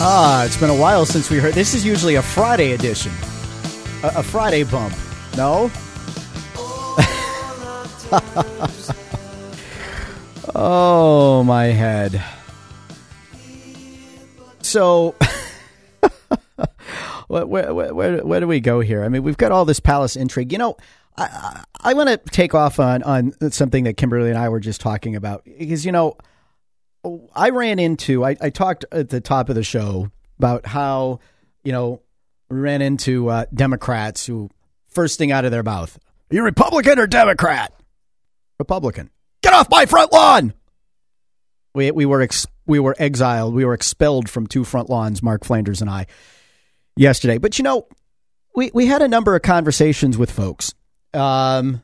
Ah, it's been a while since we heard. This is usually a Friday edition, a, a Friday bump. No. oh my head. So, where, where, where, where, do we go here? I mean, we've got all this palace intrigue. You know, I, I, I want to take off on, on something that Kimberly and I were just talking about because, you know, I ran into, I, I talked at the top of the show about how, you know, we ran into uh, Democrats who, first thing out of their mouth, are you Republican or Democrat? Republican. Get off my front lawn. We, we were ex, we were exiled. We were expelled from two front lawns, Mark Flanders and I, yesterday. But you know, we, we had a number of conversations with folks. Um,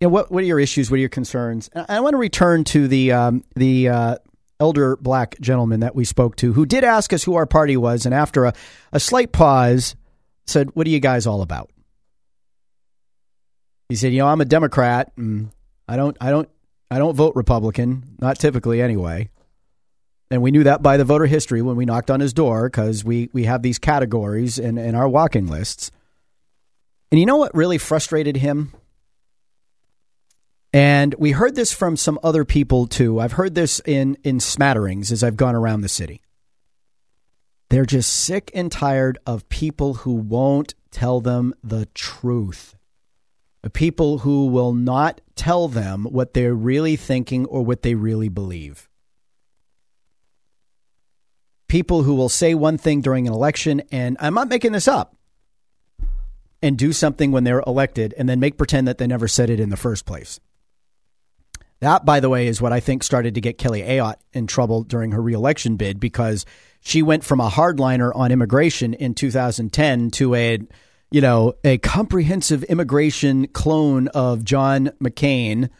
you know, what what are your issues? What are your concerns? And I want to return to the um, the uh, elder black gentleman that we spoke to who did ask us who our party was, and after a, a slight pause, said, "What are you guys all about?" He said, "You know, I'm a Democrat, and I don't, I don't, I don't vote Republican, not typically anyway." And we knew that by the voter history when we knocked on his door because we we have these categories in, in our walking lists. And you know what really frustrated him? And we heard this from some other people too. I've heard this in, in smatterings as I've gone around the city. They're just sick and tired of people who won't tell them the truth. People who will not tell them what they're really thinking or what they really believe. People who will say one thing during an election, and I'm not making this up, and do something when they're elected and then make pretend that they never said it in the first place. That, by the way, is what I think started to get Kelly Ayotte in trouble during her reelection bid because she went from a hardliner on immigration in 2010 to a, you know, a comprehensive immigration clone of John McCain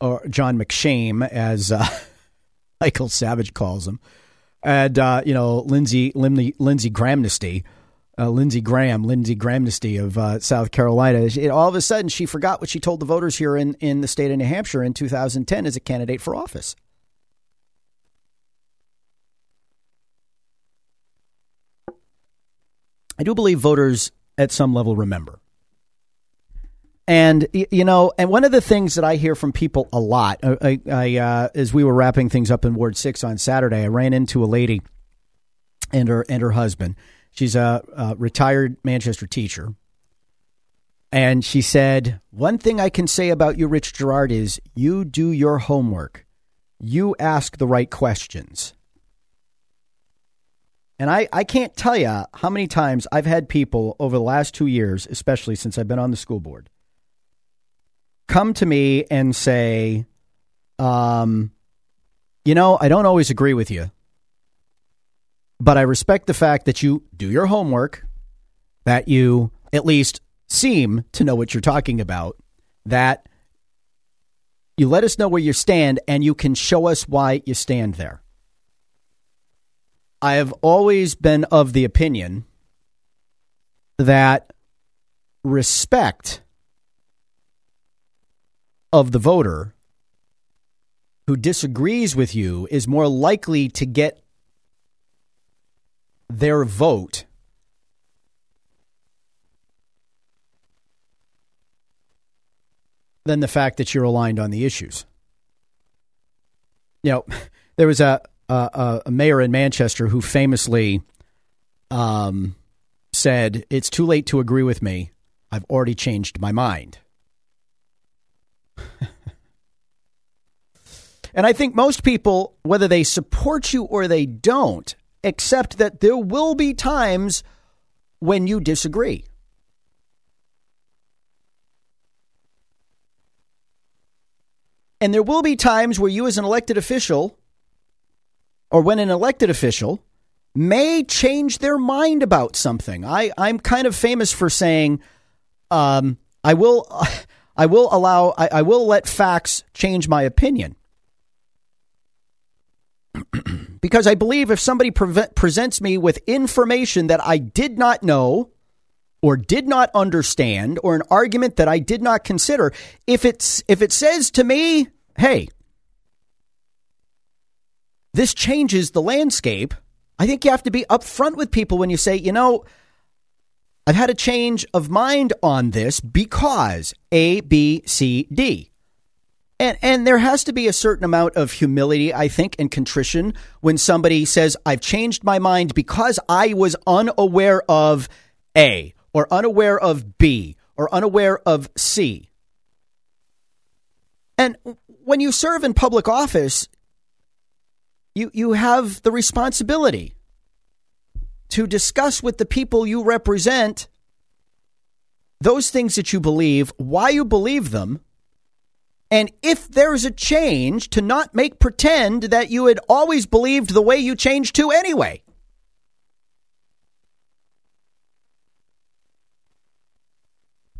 or John McShame, as uh, Michael Savage calls him, and uh, you know Lindsey Lindsey, Lindsey Grahamnesty uh, Lindsey Graham, Lindsey Grahamnesty of uh, South Carolina. It, all of a sudden, she forgot what she told the voters here in, in the state of New Hampshire in 2010 as a candidate for office. I do believe voters at some level remember. And you know, and one of the things that I hear from people a lot, uh, I, I uh, as we were wrapping things up in Ward Six on Saturday, I ran into a lady and her and her husband, She's a, a retired Manchester teacher. And she said, One thing I can say about you, Rich Girard, is you do your homework. You ask the right questions. And I, I can't tell you how many times I've had people over the last two years, especially since I've been on the school board, come to me and say, um, you know, I don't always agree with you, but I respect the fact that you do your homework, that you at least seem to know what you're talking about, that you let us know where you stand and you can show us why you stand there. I have always been of the opinion that respect of the voter who disagrees with you is more likely to get their vote than the fact that you're aligned on the issues. You know, there was a a, a mayor in Manchester who famously um, said, "It's too late to agree with me. I've already changed my mind." and I think most people, whether they support you or they don't, except that there will be times when you disagree. And there will be times where you, as an elected official, or when an elected official may change their mind about something. I, I'm kind of famous for saying, um, I will, I will allow, I, I will let facts change my opinion. because I believe if somebody pre- presents me with information that I did not know or did not understand or an argument that I did not consider, if it's if it says to me, "Hey, this changes the landscape I think you have to be upfront with people when you say, you know, I've had a change of mind on this because A, B, C, D. And, and there has to be a certain amount of humility, I think, and contrition when somebody says, I've changed my mind because I was unaware of A, or unaware of B, or unaware of C. And when you serve in public office, you, you have the responsibility to discuss with the people you represent those things that you believe, why you believe them, and if there's a change, to not make pretend that you had always believed the way you changed to anyway.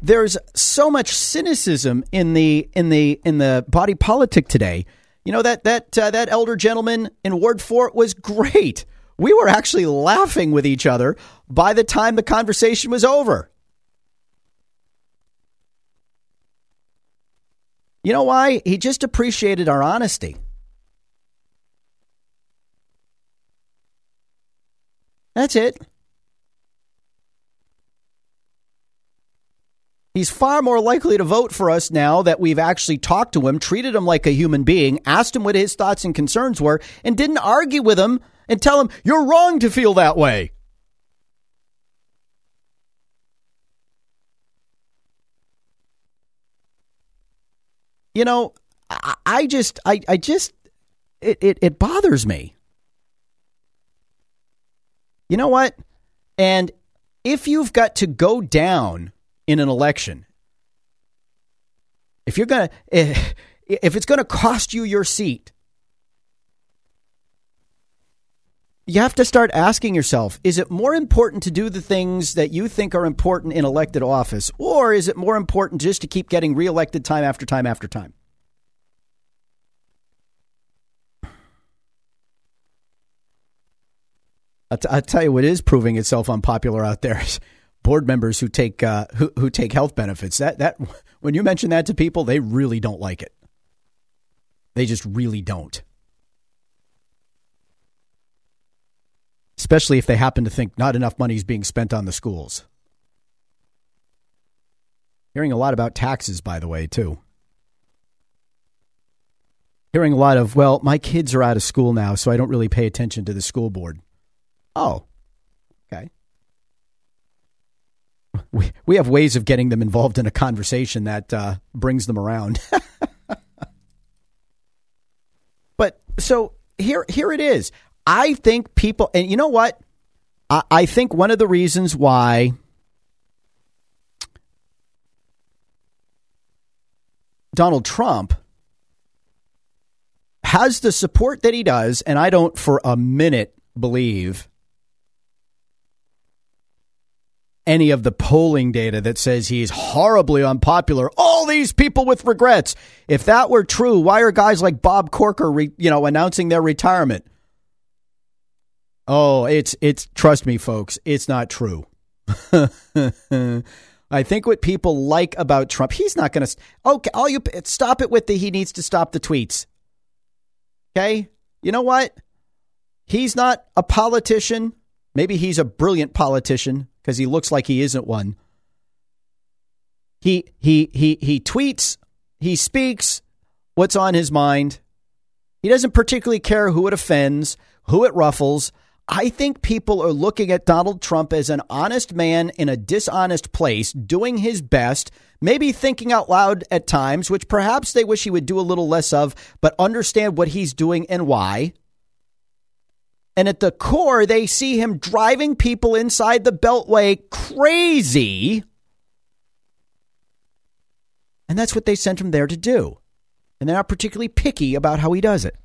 There's so much cynicism in the in the in the body politic today. You know that that uh, that elder gentleman in Ward Four was great. We were actually laughing with each other by the time the conversation was over. You know why? He just appreciated our honesty. That's it. He's far more likely to vote for us now that we've actually talked to him, treated him like a human being, asked him what his thoughts and concerns were, and didn't argue with him and tell him, you're wrong to feel that way. You know, I, I just, I, I just, it, it, it bothers me. You know what? And if you've got to go down in an election, if you're going to, if, it's going to cost you your seat, you have to start asking yourself is it more important to do the things that you think are important in elected office, or is it more important just to keep getting reelected time after time after time? I'll, tell you what is proving itself unpopular out there is board members who take uh, who, who take health benefits. That that when you mention that to people, they really don't like it. They just really don't. Especially if they happen to think not enough money is being spent on the schools. Hearing a lot about taxes, by the way, too. Hearing a lot of, well, my kids are out of school now, so I don't really pay attention to the school board. Oh, okay. We, we have ways of getting them involved in a conversation that uh, brings them around. but so here, here it is. I think people, and you know what? I, I think one of the reasons why Donald Trump has the support that he does, and I don't for a minute believe any of the polling data that says he's horribly unpopular. All these people with regrets. If that were true, why are guys like Bob Corker, re, you know, announcing their retirement? Oh, it's it's trust me folks, it's not true. I think what people like about Trump, he's not going to Okay, all you stop it with the he needs to stop the tweets. Okay? You know what? He's not a politician. Maybe he's a brilliant politician because he looks like he isn't one. He he he he tweets, he speaks what's on his mind. He doesn't particularly care who it offends, who it ruffles. I think people are looking at Donald Trump as an honest man in a dishonest place, doing his best, maybe thinking out loud at times, which perhaps they wish he would do a little less of, but understand what he's doing and why. And at the core, they see him driving people inside the Beltway crazy. And that's what they sent him there to do. And they're not particularly picky about how he does it.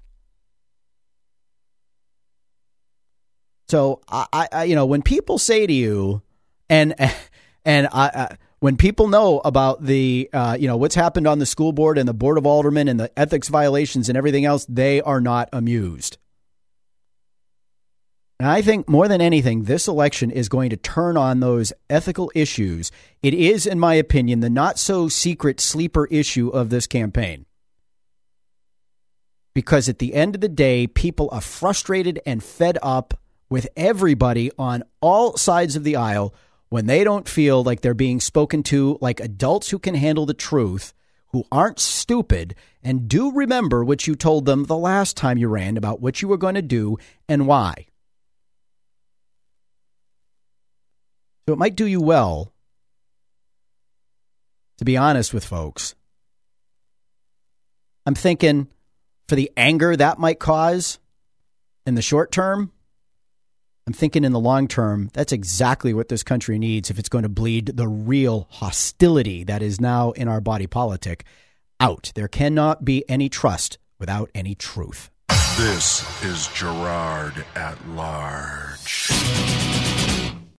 So I, I, you know, when people say to you, and and I, I when people know about the, uh, you know, what's happened on the school board and the board of aldermen and the ethics violations and everything else, they are not amused. And I think more than anything, this election is going to turn on those ethical issues. It is, in my opinion, the not so secret sleeper issue of this campaign. Because at the end of the day, people are frustrated and fed up with everybody on all sides of the aisle when they don't feel like they're being spoken to like adults who can handle the truth, who aren't stupid, and do remember what you told them the last time you ran about what you were going to do and why. So it might do you well to be honest with folks. I'm thinking for the anger that might cause in the short term, I'm thinking in the long term, that's exactly what this country needs if it's going to bleed the real hostility that is now in our body politic out. There cannot be any trust without any truth. This is Girard at Large.